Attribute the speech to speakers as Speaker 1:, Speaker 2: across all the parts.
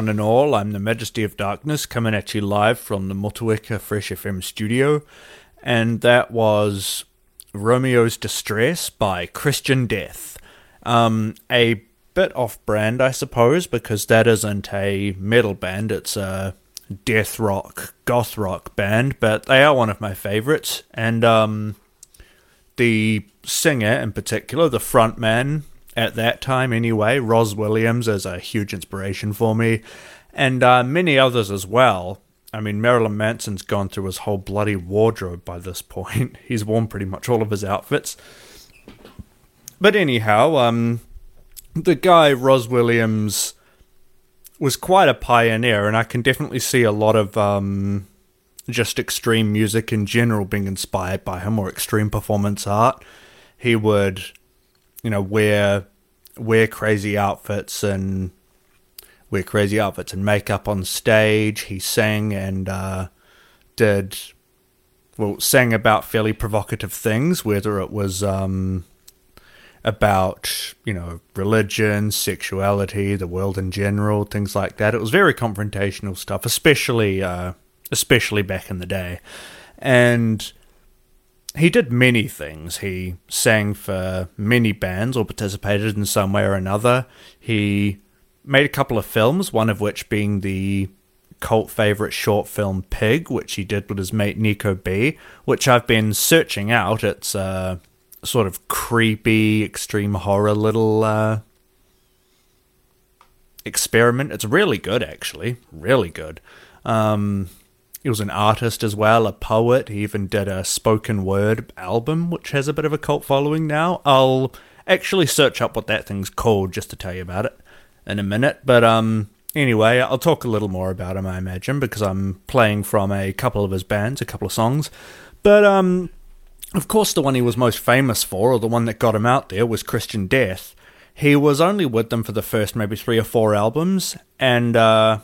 Speaker 1: One and
Speaker 2: all. I'm the Majesty of Darkness coming at you live from the Motueka Fresh FM studio. And that was Romeo's Distress by Christian Death. Um, a bit off brand, I suppose, because that isn't a metal band, it's a death rock, goth rock band, but they are one of my favorites. And, um, the singer in particular, the front man at that time anyway, Rozz Williams is a huge inspiration for me, and uh, many others as well. I mean, Marilyn Manson's gone through his whole bloody wardrobe by this point. He's worn pretty much all of his outfits. But anyhow, um, the guy Rozz Williams was quite a pioneer, and I can definitely see a lot of um, just extreme music in general being inspired by him or extreme performance art. He would, you know, wear wear crazy outfits and wear crazy outfits and makeup on stage. He sang and uh, did well, sang about fairly provocative things, whether it was um, about you know religion, sexuality, the world in general, things like that. It was very confrontational stuff, especially uh, especially back in the day, and he did many things. He sang for many bands or participated in some way or another. He made a couple of films, one of which being the cult favorite short film Pig, which he did with his mate Nico B, which I've been searching out. It's uh, sort of creepy, extreme horror little uh, experiment. It's really good, actually. Really good. Um, he was an artist as well, a poet. He even did a spoken word album, which has a bit of a cult following now. I'll actually search up what that thing's called just to tell you about it in a minute. But um, anyway, I'll talk a little more about him, I imagine, because I'm playing from a couple of his bands, a couple of songs. But um, of course, the one he was most famous for, or the one that got him out there, was Christian Death. He was only with them for the first maybe three or four albums, and uh,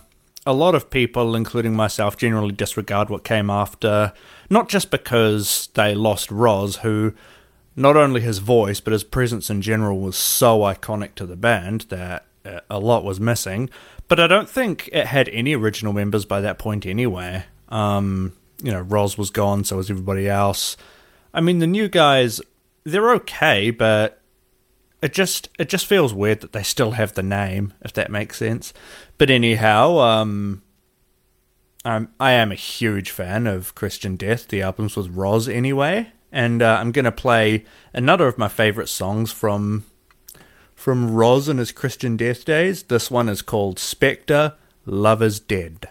Speaker 2: a lot of people, including myself, generally disregard what came after, not just because they lost Rozz, who not only his voice, but his presence in general was so iconic to the band that uh, a lot was missing. But I don't think it had any original members by that point anyway. Um, you know, Rozz was gone, so was everybody else. I mean, the new guys, they're okay, but it just it just feels weird that they still have the name, if that makes sense. But anyhow, um, I'm I am a huge fan of Christian Death. The albums with Rozz anyway, and uh, I'm gonna play another of my favorite songs from from Rozz and his Christian Death days. This one is called Spectre. Love is dead.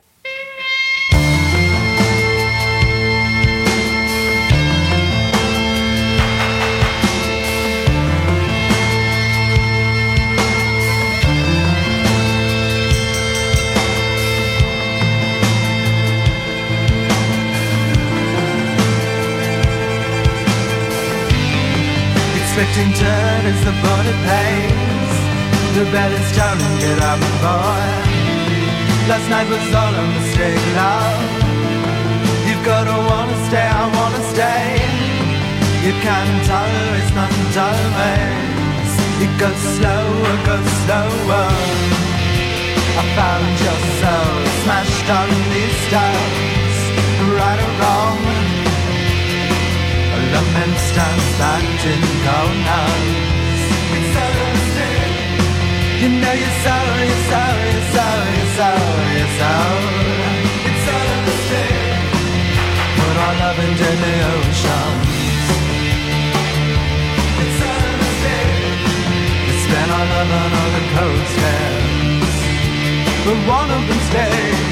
Speaker 1: Expecting turn as the bullet pays The bell is tolling, get up boy. Last night was all a mistake, love You've gotta wanna stay, I wanna stay. You can't tolerate nothing tolerates It goes slower, goes slower. I found your soul smashed on these stones Right or wrong Lament stands back in You know you're so, you're so, you're so, you're so, you're so It's a mistake Put our love into the oceans It's a mistake We spent our love on But one of them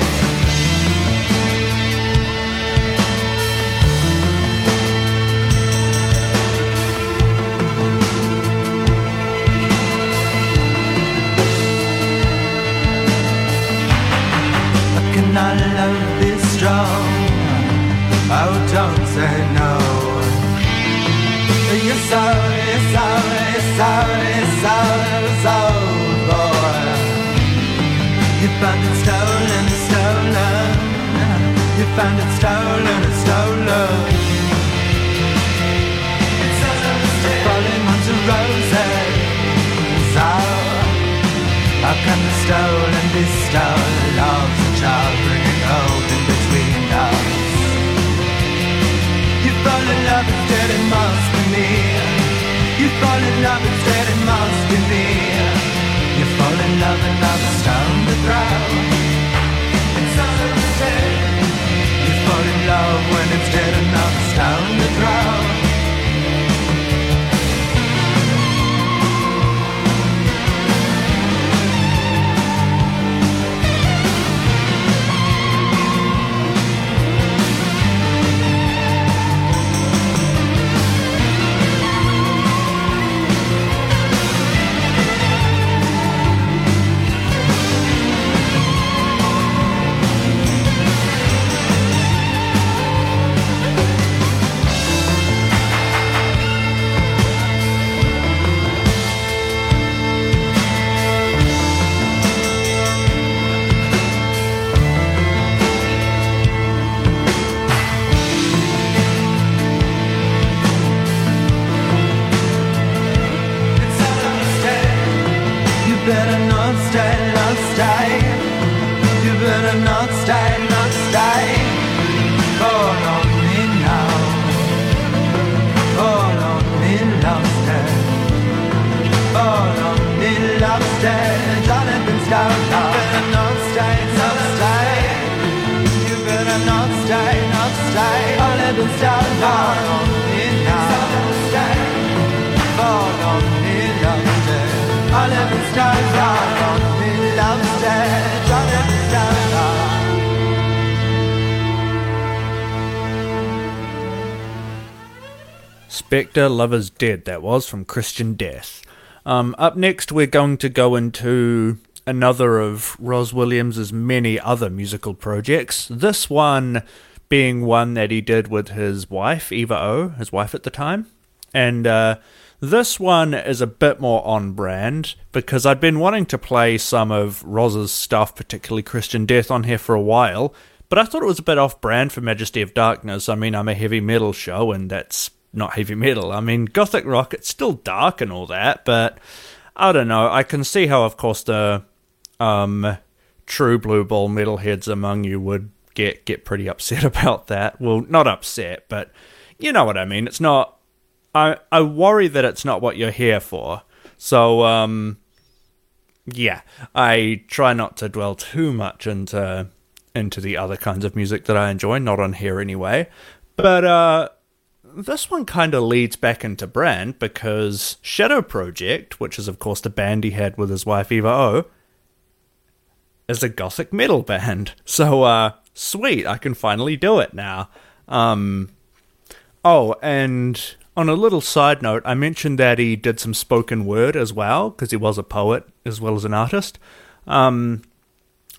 Speaker 1: Oh, don't say no. You're so, you're so, you're so, you're so, you're boy. You found it stolen, stolen. You found it stolen, stolen. Falling onto roses. Oh. How can the stolen be stolen? Love's a child bringing hope fall in love instead, it must be me. You fall in love instead, it must be me. You fall in love and love a stone to throw. It's all a mistake. You fall in love when it's dead, another stone to throw.
Speaker 2: Spectre Lovers Dead, that was from Christian Death. Um, up next, we're going to go into another of Rozz Williams's many other musical projects. This one being one that he did with his wife, Eva O, his wife at the time. And uh, this one is a bit more on brand because I'd been wanting to play some of Rozz's stuff, particularly Christian Death, on here for a while. But I thought it was a bit off brand for Majesty of Darkness. I mean, I'm a heavy metal show, and that's not heavy metal. I mean, gothic rock, it's still dark and all that, but I don't know. I can see how, of course, the um, true blue ball metalheads among you would get get pretty upset about that. Well, not upset, but you know what I mean. It's not. I I worry that it's not what you're here for. So um, yeah, I try not to dwell too much into into the other kinds of music that I enjoy. Not on here anyway, but uh this one kind of leads back into Brand because Shadow Project, which is of course the band he had with his wife Eva O, is a gothic metal band. So uh sweet, I can finally do it now. Um Oh, and on a little side note, I mentioned that he did some spoken word as well because he was a poet as well as an artist. Um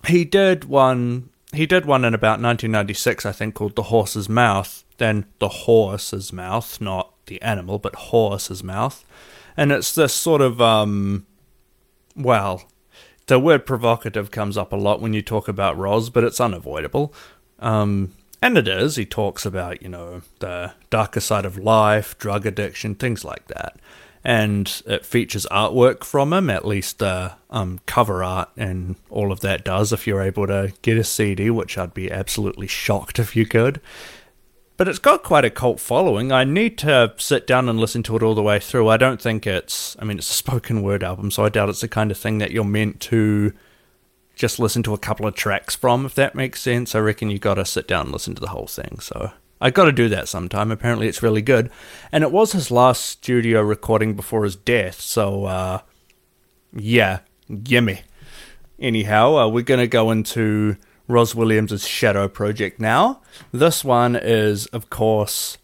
Speaker 2: he did one he did one in about 1996 I think called The Whorse's Mouth then the horse's mouth, not the animal, but horse's mouth. And it's this sort of, um, well, the word provocative comes up a lot when you talk about Rozz, but it's unavoidable. Um, and it is. He talks about, you know, the darker side of life, drug addiction, things like that. And it features artwork from him, at least the um, cover art and all of that does, if you're able to get a CD, which I'd be absolutely shocked if you could but it's got quite a cult following. I need to sit down and listen to it all the way through. I don't think it's, I mean, it's a spoken word album, so I doubt it's the kind of thing that you're meant to just listen to a couple of tracks from, if that makes sense. I reckon you gotta sit down and listen to the whole thing, so. I gotta do that sometime. Apparently, it's really good. And it was his last studio recording before his death, so, uh, yeah, gimme. Anyhow, uh, we're gonna go into Rozz Williams' Shadow Project now. This one is, of course,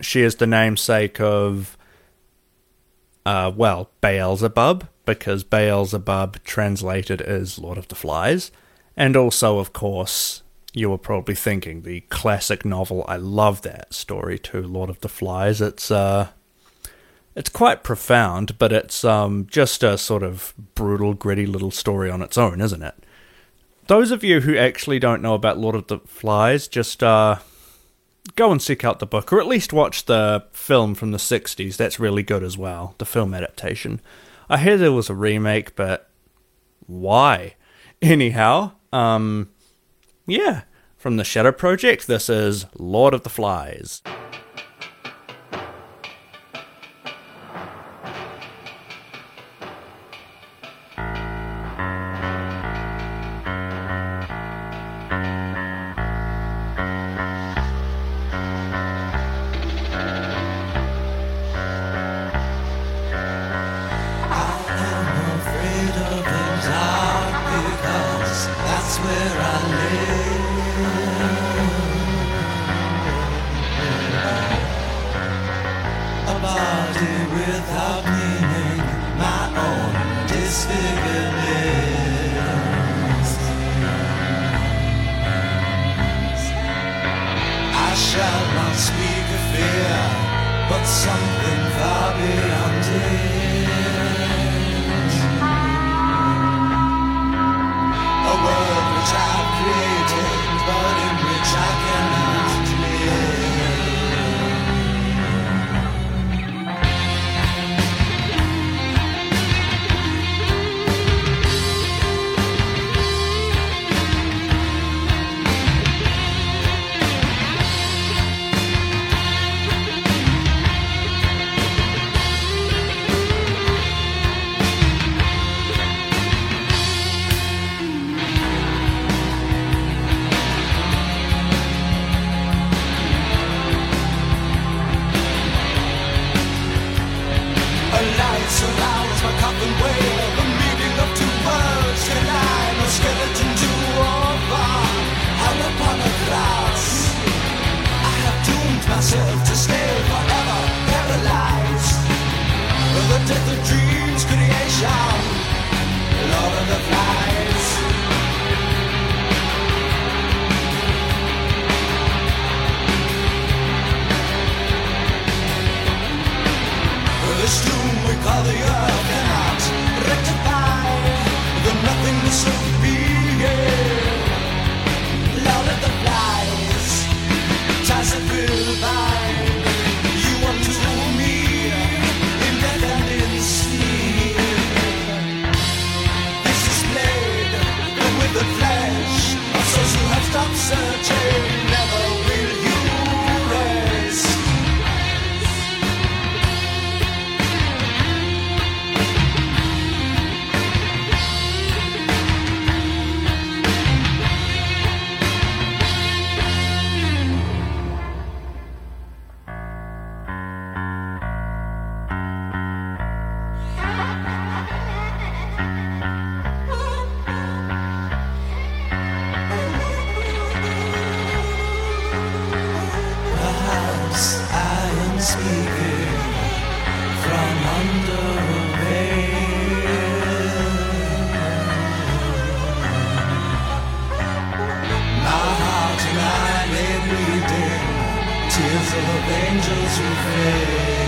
Speaker 2: she is the namesake of, uh, well, Beelzebub, because Beelzebub translated is Lord of the Flies. And also, of course, you were probably thinking the classic novel. I love that story too, Lord of the Flies. It's, uh, it's quite profound, but it's um, just a sort of brutal, gritty little story on its own, isn't it? those of you who actually don't know about Lord of the Flies, just uh, go and seek out the book, or at least watch the film from the 60s. That's really good as well, the film adaptation. I hear there was a remake, but why? Anyhow, um, yeah, from the Shadow Project, this is Lord of the Flies.
Speaker 1: tears of angels who fade.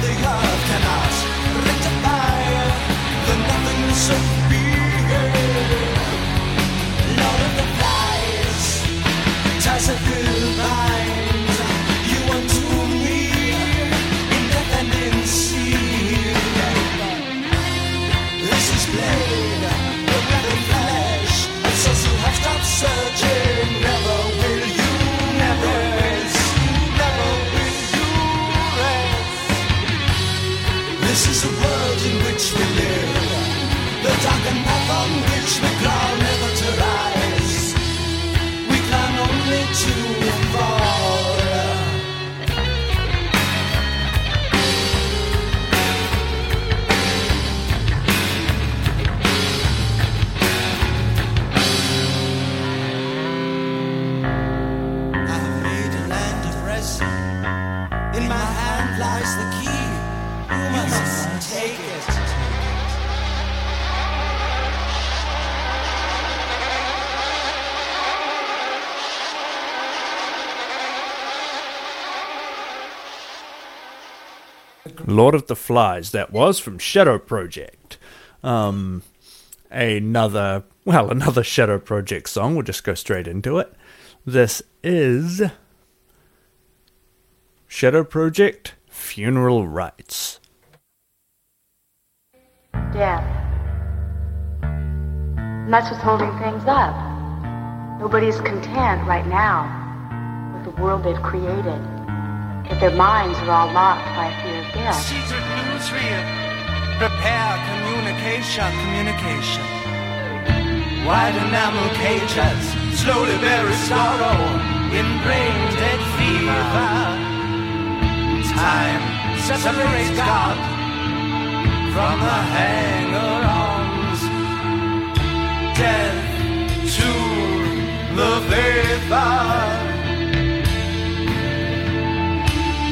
Speaker 1: they love cannot. Lord of the Flies. That
Speaker 2: was from Shadow Project. Um, another, well, another Shadow Project song. We'll just go straight into it. This is Shadow Project Funeral Rites.
Speaker 3: Death. And that's what's holding things up. Nobody's content right now with the world they've created that their minds are all locked by fear of death.
Speaker 1: Secret newsreel. Prepare communication, communication. Wide enamel cages, slowly bury sorrow in brain dead fever. Time separates God from the hanger-ons. Death to the vapor.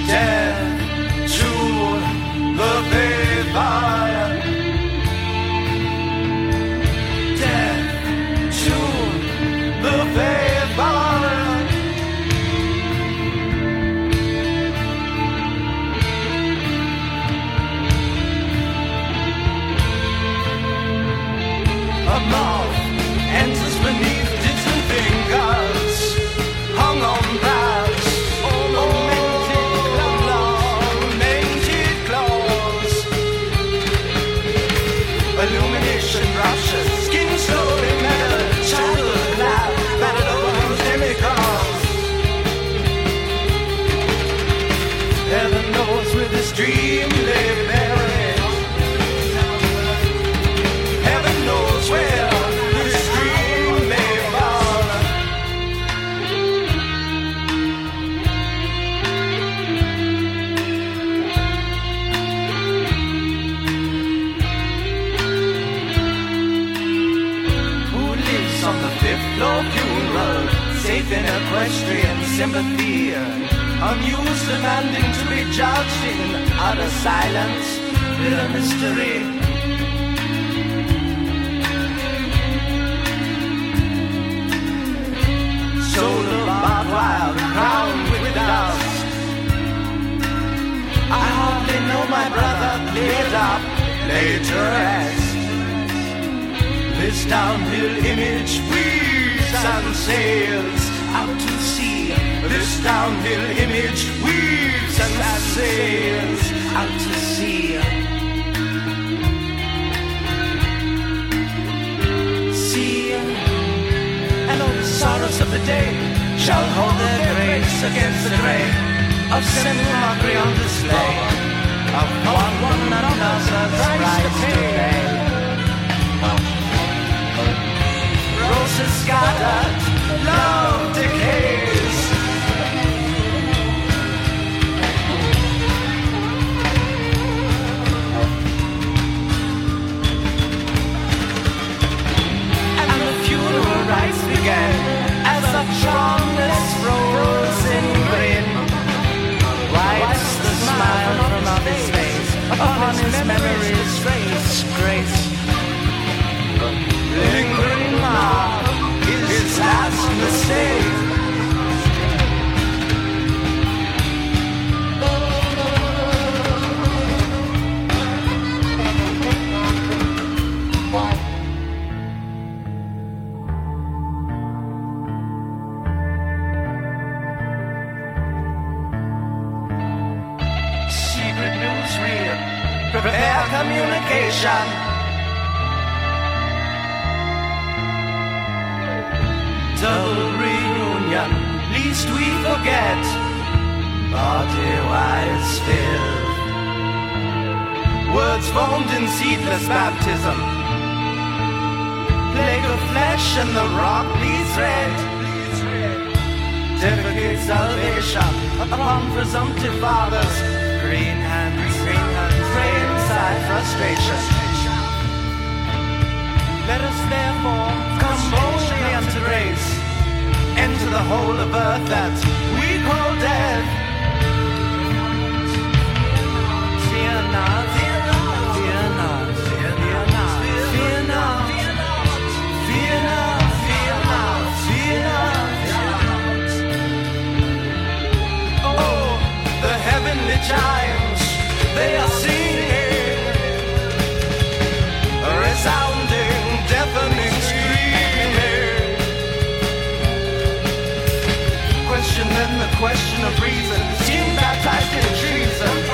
Speaker 1: To the faithful. Equestrian sympathy, unused demanding to be judged in utter silence, bitter mystery. soul of barbed wire crowned with dust. I hardly know my brother laid up, laid to rest. This downhill image weaves and sails. This downhill image weaves and sails out to sea. See and all the sorrows of the day shall hold their grace against the grain of simple mockery on display of one one another's price to pay. Roses scattered, love decays. Began as a charmless frozen grin wipes the smile from off his face upon his memory's trace grace lingering mark his last mistake communication. Double reunion, least we forget. Body wise filled. Words formed in seedless baptism. Plague of flesh and the rock bleeds red. Defecate salvation upon presumptive fathers. Green my frustration. Let us therefore come boldly unto grace, enter the whole of earth that we call death. Fear not, fear not, fear not, fear not, fear not, fear not, fear not, fear not. Oh, the heavenly chimes, they are singing. Question of reason, seem baptized in treason.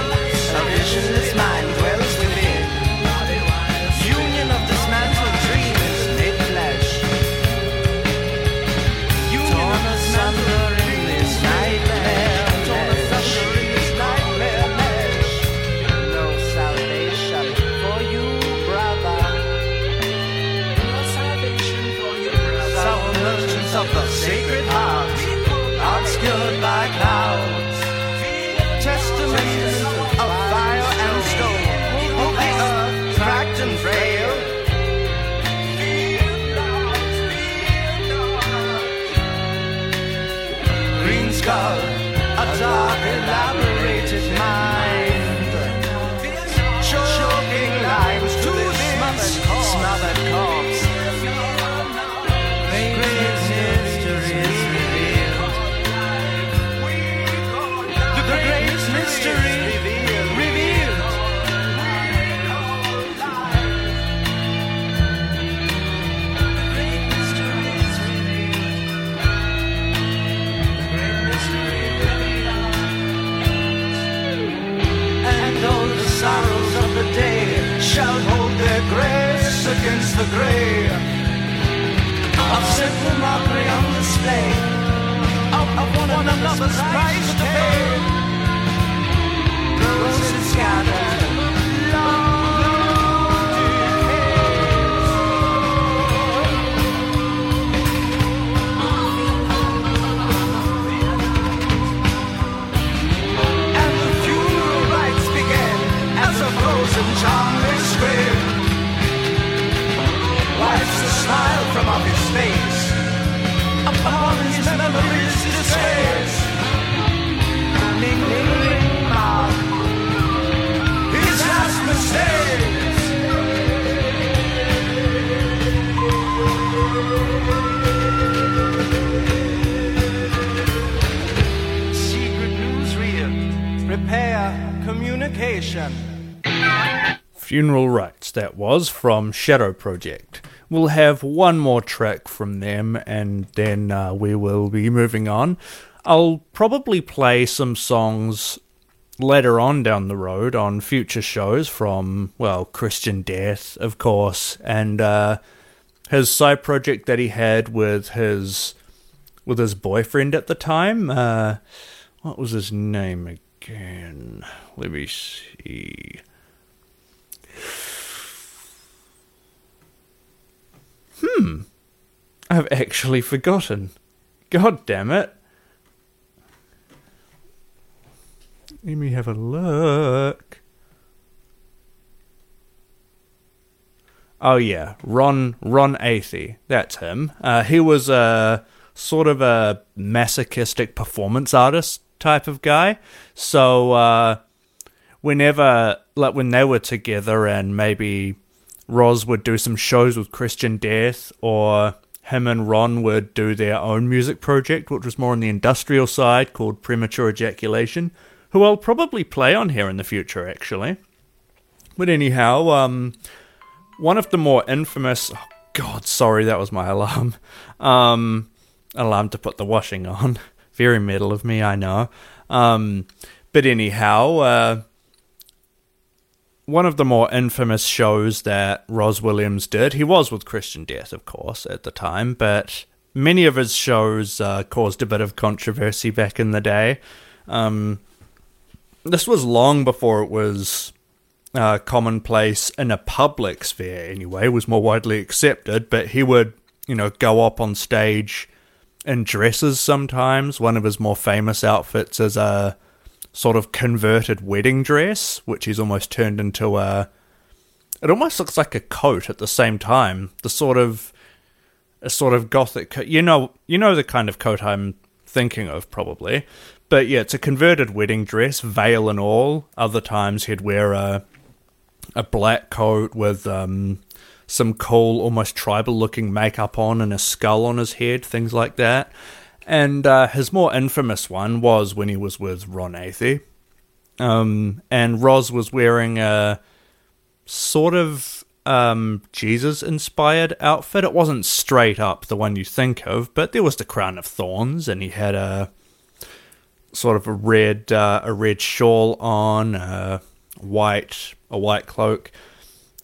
Speaker 1: Funeral Rites,
Speaker 2: that was, from Shadow Project. We'll have one more track from them and then uh, we will be moving on. I'll probably play some songs later on down the road on future shows from, well, Christian Death, of course, and uh, his side project that he had with his with his boyfriend at the time. Uh, what was his name again? Let me see. Hmm. I've actually forgotten. God damn it. Let me have a look. Oh yeah, Ron Ron Athey. That's him. Uh, he was a sort of a masochistic performance artist type of guy. So uh, whenever like when they were together and maybe Rozz would do some shows with Christian Death or him and Ron would do their own music project, which was more on the industrial side called Premature Ejaculation, who I'll probably play on here in the future actually. But anyhow, um one of the more infamous oh god, sorry, that was my alarm. Um alarm to put the washing on. Very metal of me, I know. Um but anyhow, uh one of the more infamous shows that Rozz Williams did. He was with Christian Death, of course, at the time, but many of his shows uh, caused a bit of controversy back in the day. Um, this was long before it was uh, commonplace in a public sphere, anyway, it was more widely accepted, but he would, you know, go up on stage in dresses sometimes. One of his more famous outfits is a sort of converted wedding dress, which is almost turned into a. It almost looks like a coat at the same time. The sort of a sort of gothic. Co- you know, you know the kind of coat I'm thinking of, probably. But yeah, it's a converted wedding dress, veil and all. Other times he'd wear a a black coat with um, some cool, almost tribal-looking makeup on and a skull on his head, things like that. And uh, his more infamous one was when he was with Ron Athey. Um, and Rozz was wearing a sort of um, Jesus inspired outfit. It wasn't straight up the one you think of, but there was the crown of thorns, and he had a sort of a red uh, a red shawl on, a white a white cloak,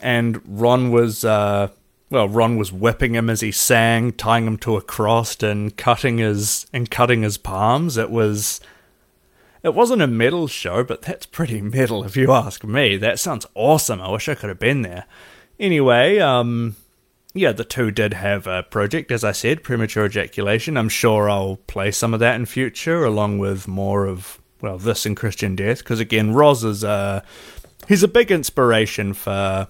Speaker 2: and Ron was uh, well, Ron was whipping him as he sang, tying him to a cross and cutting his and cutting his palms. It was it wasn't a metal show, but that's pretty metal if you ask me. That sounds awesome. I wish I could have been there. Anyway, um yeah, the two did have a project, as I said, premature ejaculation. I'm sure I'll play some of that in future, along with more of well, this and Christian Death, because again, Rozz is a he's a big inspiration for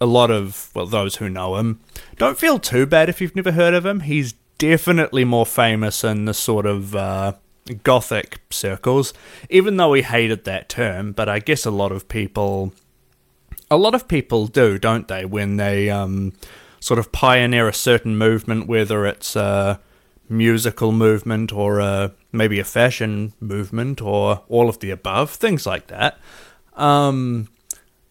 Speaker 2: a lot of well those who know him. Don't feel too bad if you've never heard of him. He's definitely more famous in the sort of uh, gothic circles, even though he hated that term. But I guess a lot of people, a lot of people do, don't they? When they um, sort of pioneer a certain movement, whether it's a musical movement or a, maybe a fashion movement or all of the above, things like that. Um,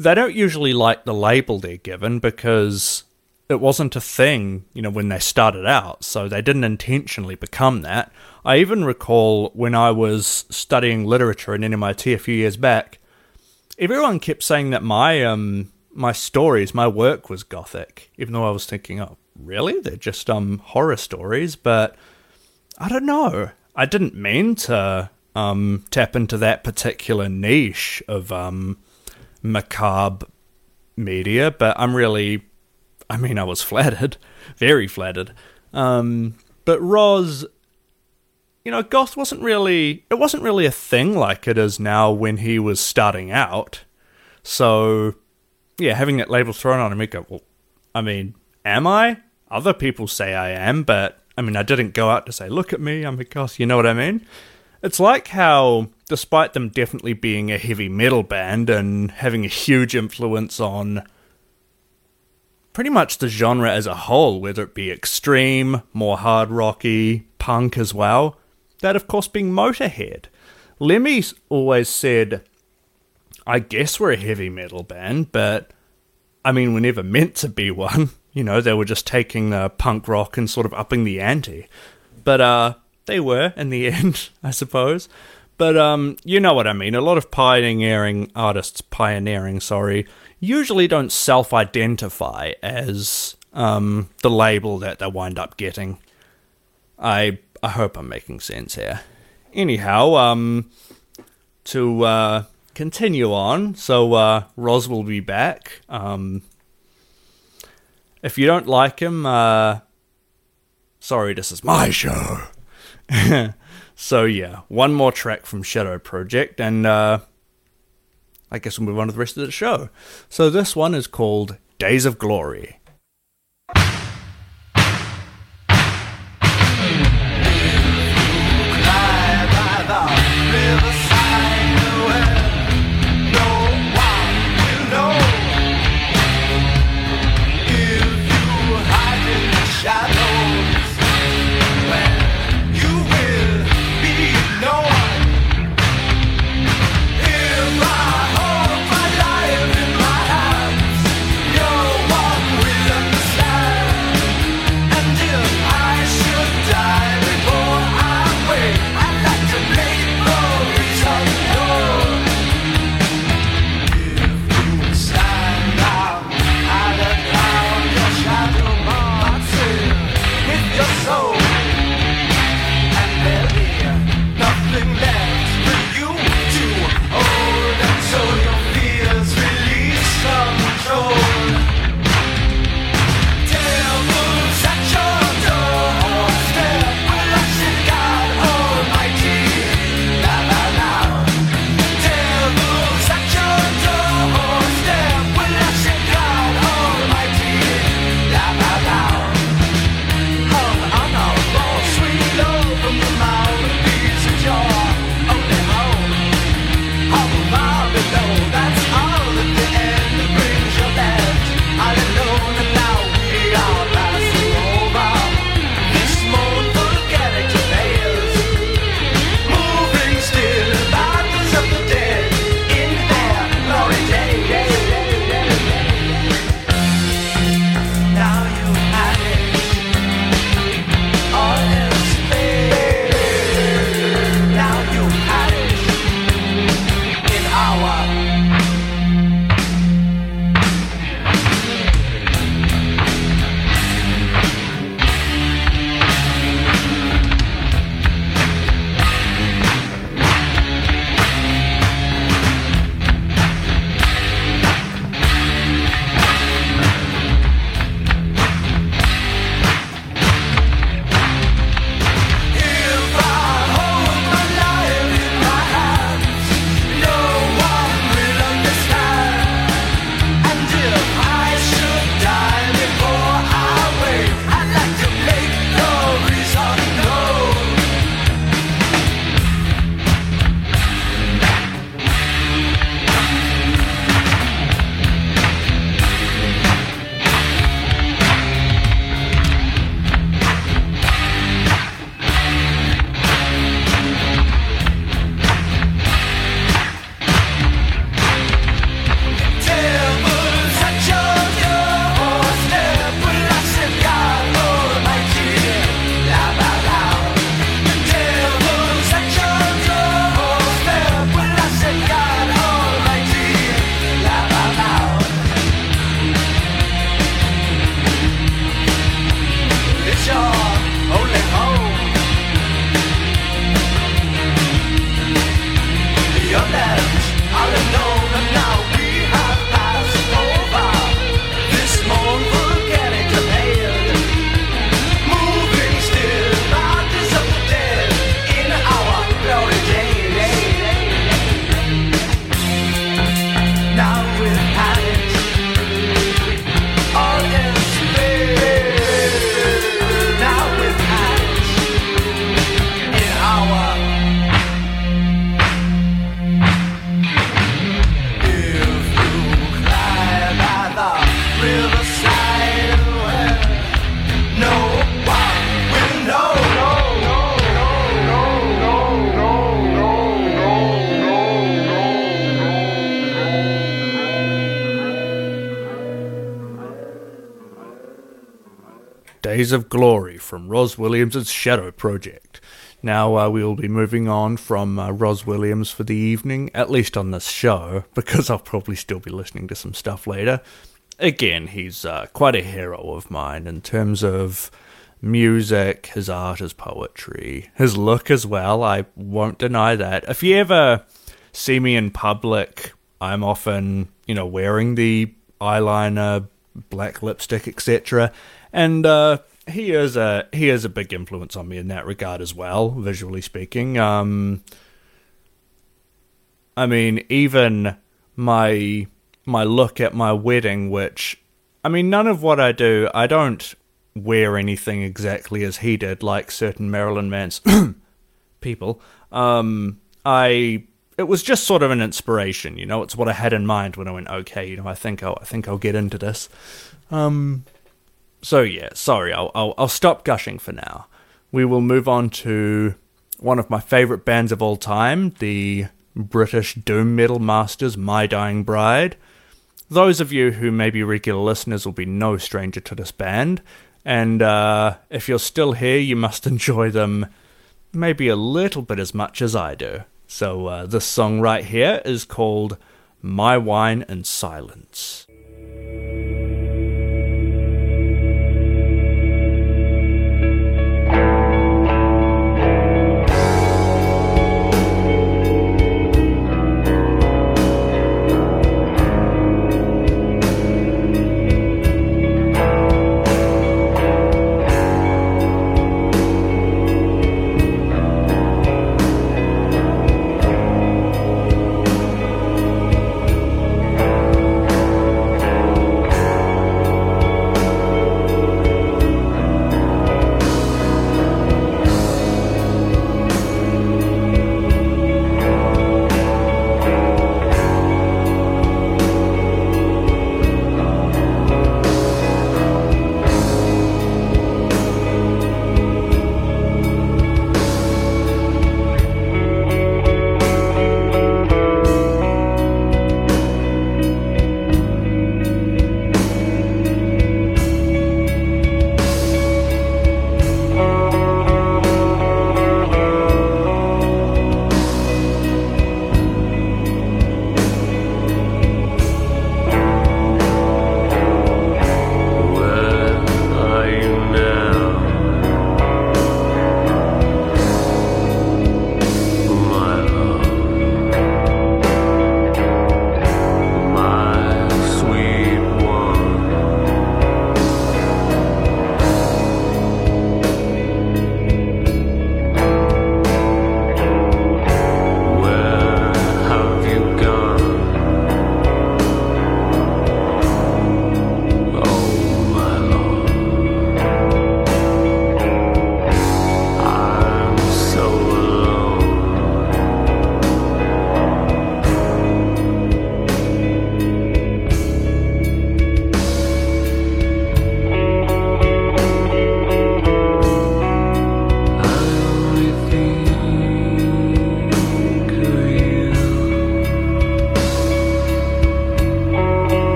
Speaker 2: they don't usually like the label they're given because it wasn't a thing, you know, when they started out, so they didn't intentionally become that. I even recall when I was studying literature in NMIT a few years back, everyone kept saying that my um my stories, my work was gothic, even though I was thinking, oh, really? They're just um horror stories, but I don't know. I didn't mean to um tap into that particular niche of um macabre media, but I'm really I mean I was flattered, very flattered. Um but Rozz you know, goth wasn't really it wasn't really a thing like it is now when he was starting out. So yeah, having that label thrown on him, go, well, I mean, am I? Other people say I am, but I mean, I didn't go out to say, look at me, I'm a goth, you know what I mean? It's like how, despite them definitely being a heavy metal band and having a huge influence on pretty much the genre as a whole, whether it be extreme, more hard rocky, punk as well, that of course being Motorhead. Lemmy's always said, I guess we're a heavy metal band, but I mean, we're never meant to be one. You know, they were just taking the punk rock and sort of upping the ante. But uh, they were in the end, I suppose. But um, you know what I mean. A lot of pioneering artists, pioneering, sorry, usually don't self-identify as um, the label that they wind up getting. I I hope I'm making sense here. Anyhow, um, to uh, continue on, so uh, Rozz will be back. Um, if you don't like him, uh, sorry, this is my show. so yeah, one more track from Shadow Project, and uh, I guess we'll move on to the rest of the show. So this one is called Days of Glory. Days of Glory from Rozz Williams' Shadow Project. Now uh, we will be moving on from uh, Rozz Williams for the evening, at least on this show, because I'll probably still be listening to some stuff later. Again, he's uh, quite a hero of mine in terms of music, his art, his poetry, his look as well. I won't deny that. If you ever see me in public, I'm often, you know, wearing the eyeliner, black lipstick, etc. And uh, he is a he is a big influence on me in that regard as well, visually speaking. Um, I mean, even my my look at my wedding, which I mean, none of what I do, I don't wear anything exactly as he did, like certain Marilyn Manson people. Um, I it was just sort of an inspiration, you know. It's what I had in mind when I went, okay, you know, I think I'll I think I'll get into this. Um, so yeah, sorry, I'll, I'll I'll stop gushing for now. We will move on to one of my favorite bands of all time, the British doom metal masters, My Dying Bride. Those of you who may be regular listeners will be no stranger to this band, and uh, if you're still here, you must enjoy them maybe a little bit as much as I do. So uh, this song right here is called My Wine and Silence.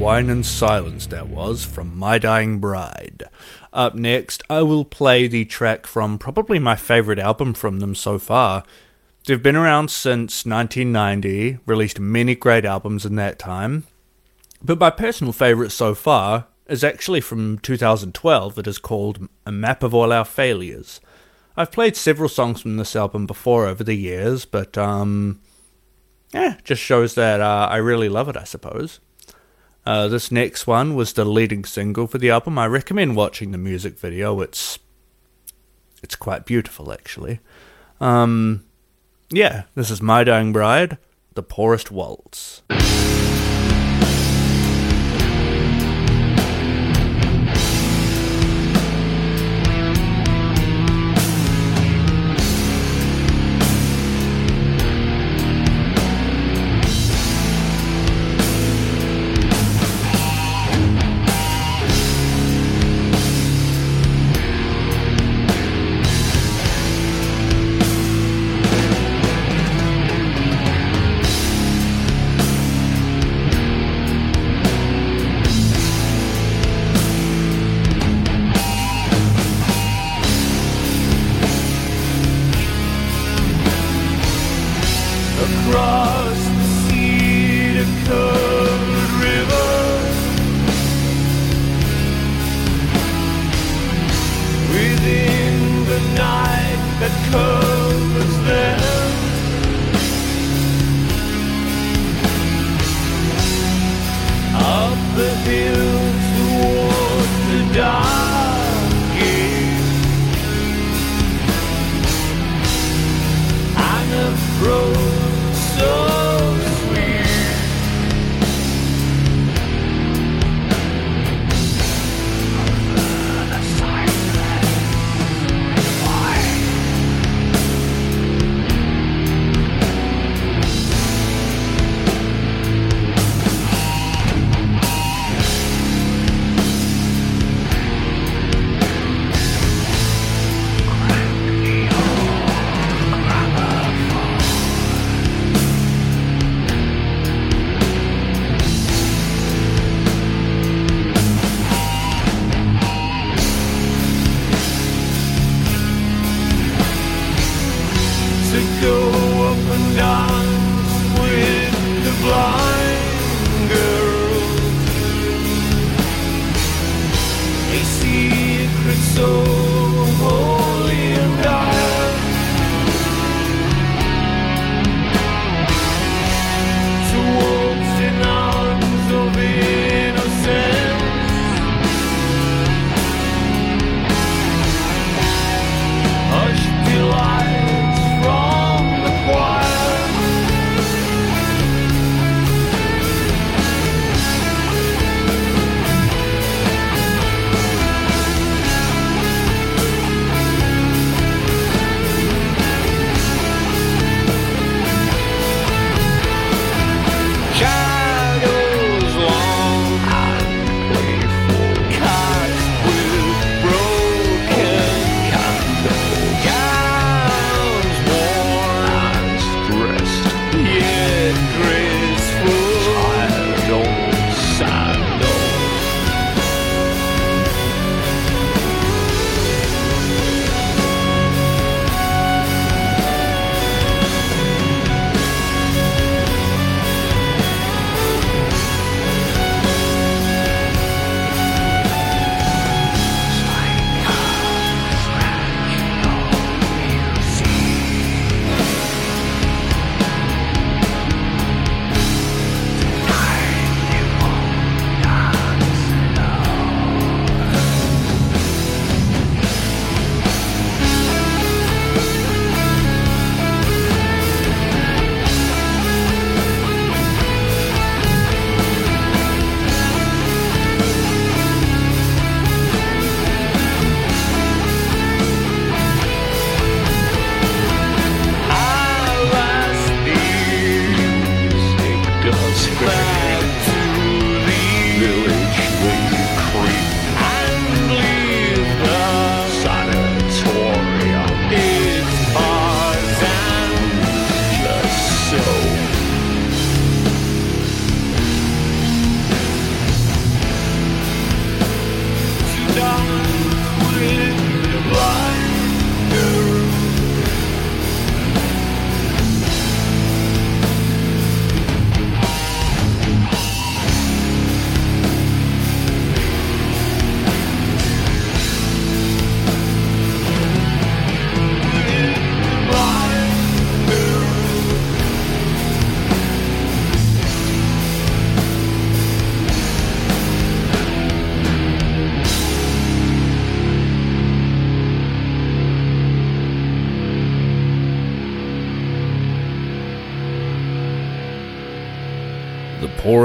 Speaker 2: Wine and Silence, that was, from My Dying Bride. Up next, I will play the track from probably my favourite album from them so far. They've been around since 1990, released many great albums in that time. But my personal favourite so far is actually from 2012. It is called A Map of All Our Failures. I've played several songs from this album before over the years, but um, yeah, just shows that uh, I really love it, I suppose. Uh, this next one was the leading single for the album. I recommend watching the music video. It's it's quite beautiful, actually. Um, yeah, this is My Dying Bride, The Poorest Waltz.
Speaker 4: That covers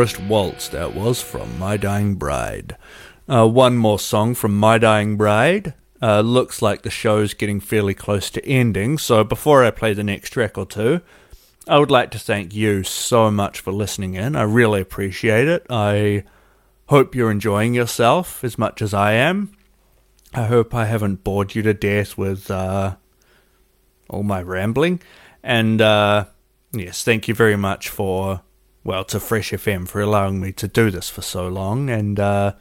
Speaker 4: Poorest Waltz, that was from My Dying Bride. Uh, one more song from My Dying Bride. Uh, looks like the show's getting fairly close to ending, so before I play the next track or two, I would like to thank you so much for listening in. I really appreciate it. I hope you're enjoying yourself as much as I am. I hope I haven't bored you to death with uh, all my rambling. And uh, yes, thank you very much for, well, to Fresh FM for allowing me to do this for so long. And uh,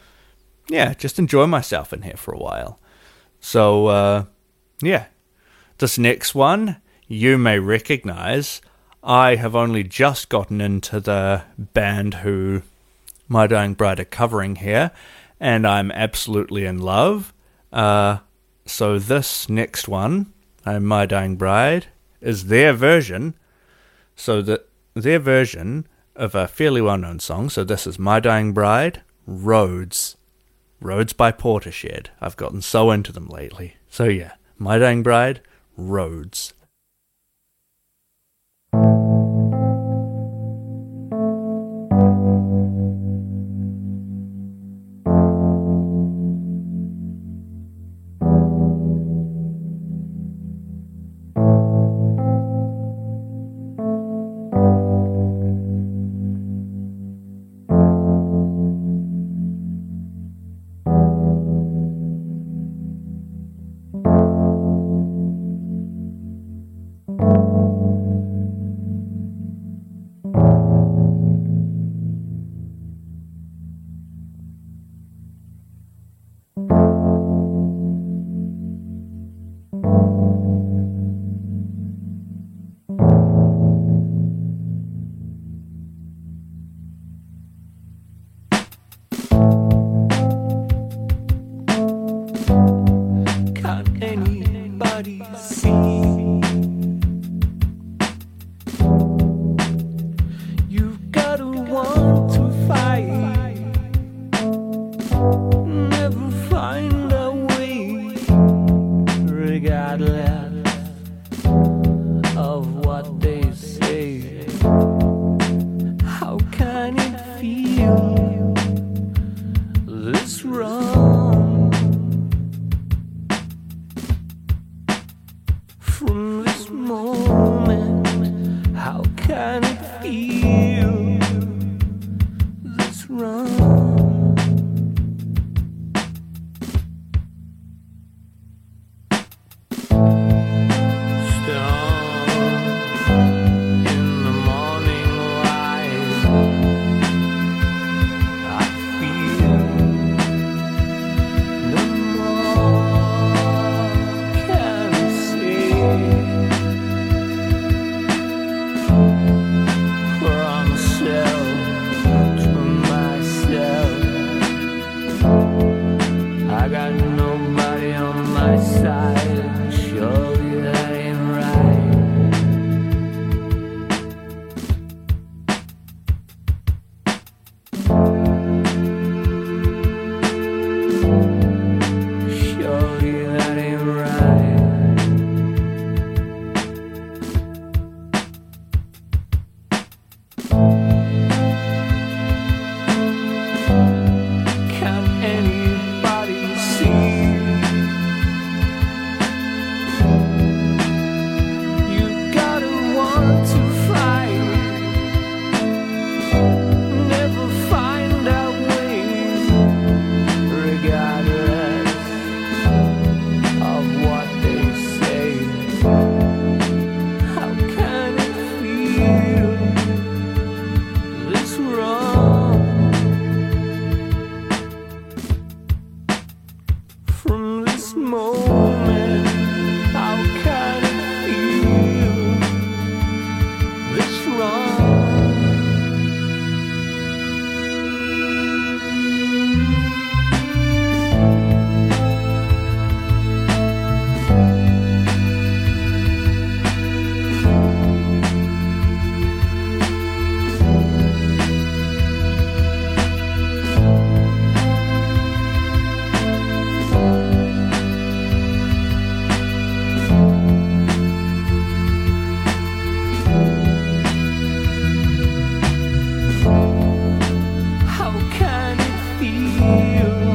Speaker 4: yeah, just enjoy myself in here for a while. So, uh, yeah, this next one you may recognize. I have only just gotten into the band who My Dying Bride are covering here, and I'm absolutely in love. Uh, so, this next one, uh, My Dying Bride, is their version. So, the, their version of a fairly well known song. So, this is My Dying Bride, Roads. Roads by Portishead. I've gotten so into them lately. So yeah, My Dying Bride, Roads.
Speaker 5: you.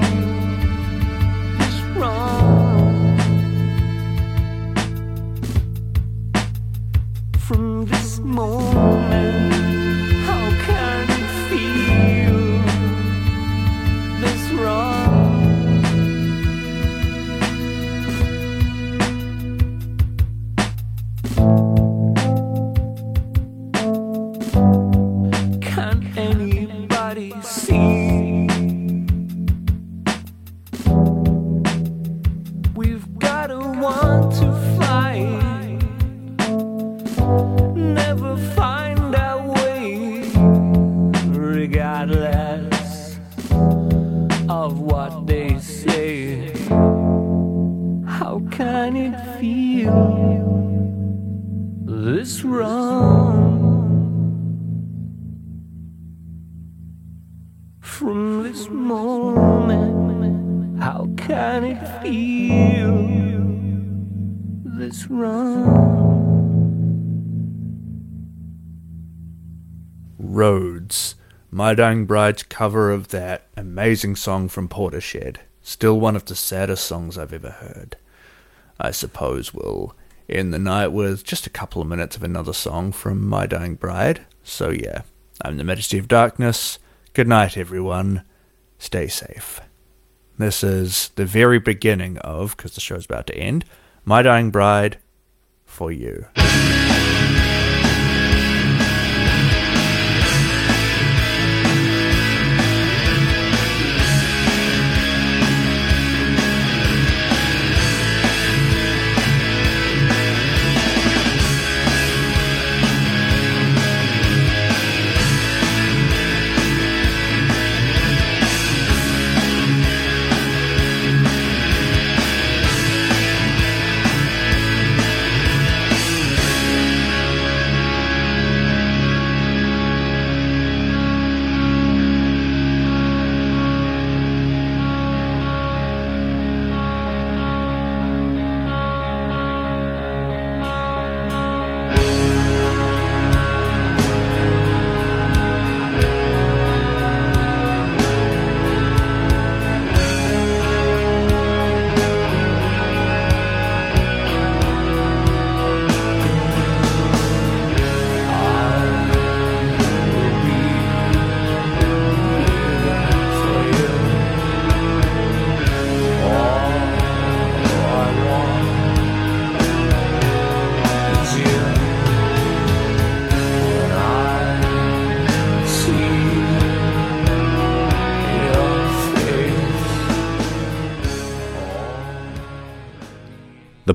Speaker 2: Dying Bride's cover of that amazing song from Portishead. Still one of the saddest songs I've ever heard. I suppose we'll end the night with just a couple of minutes of another song from My Dying Bride. So, yeah, I'm the Majesty of Darkness. Good night, everyone. Stay safe. This is the very beginning of, because the show's about to end, My Dying Bride for you.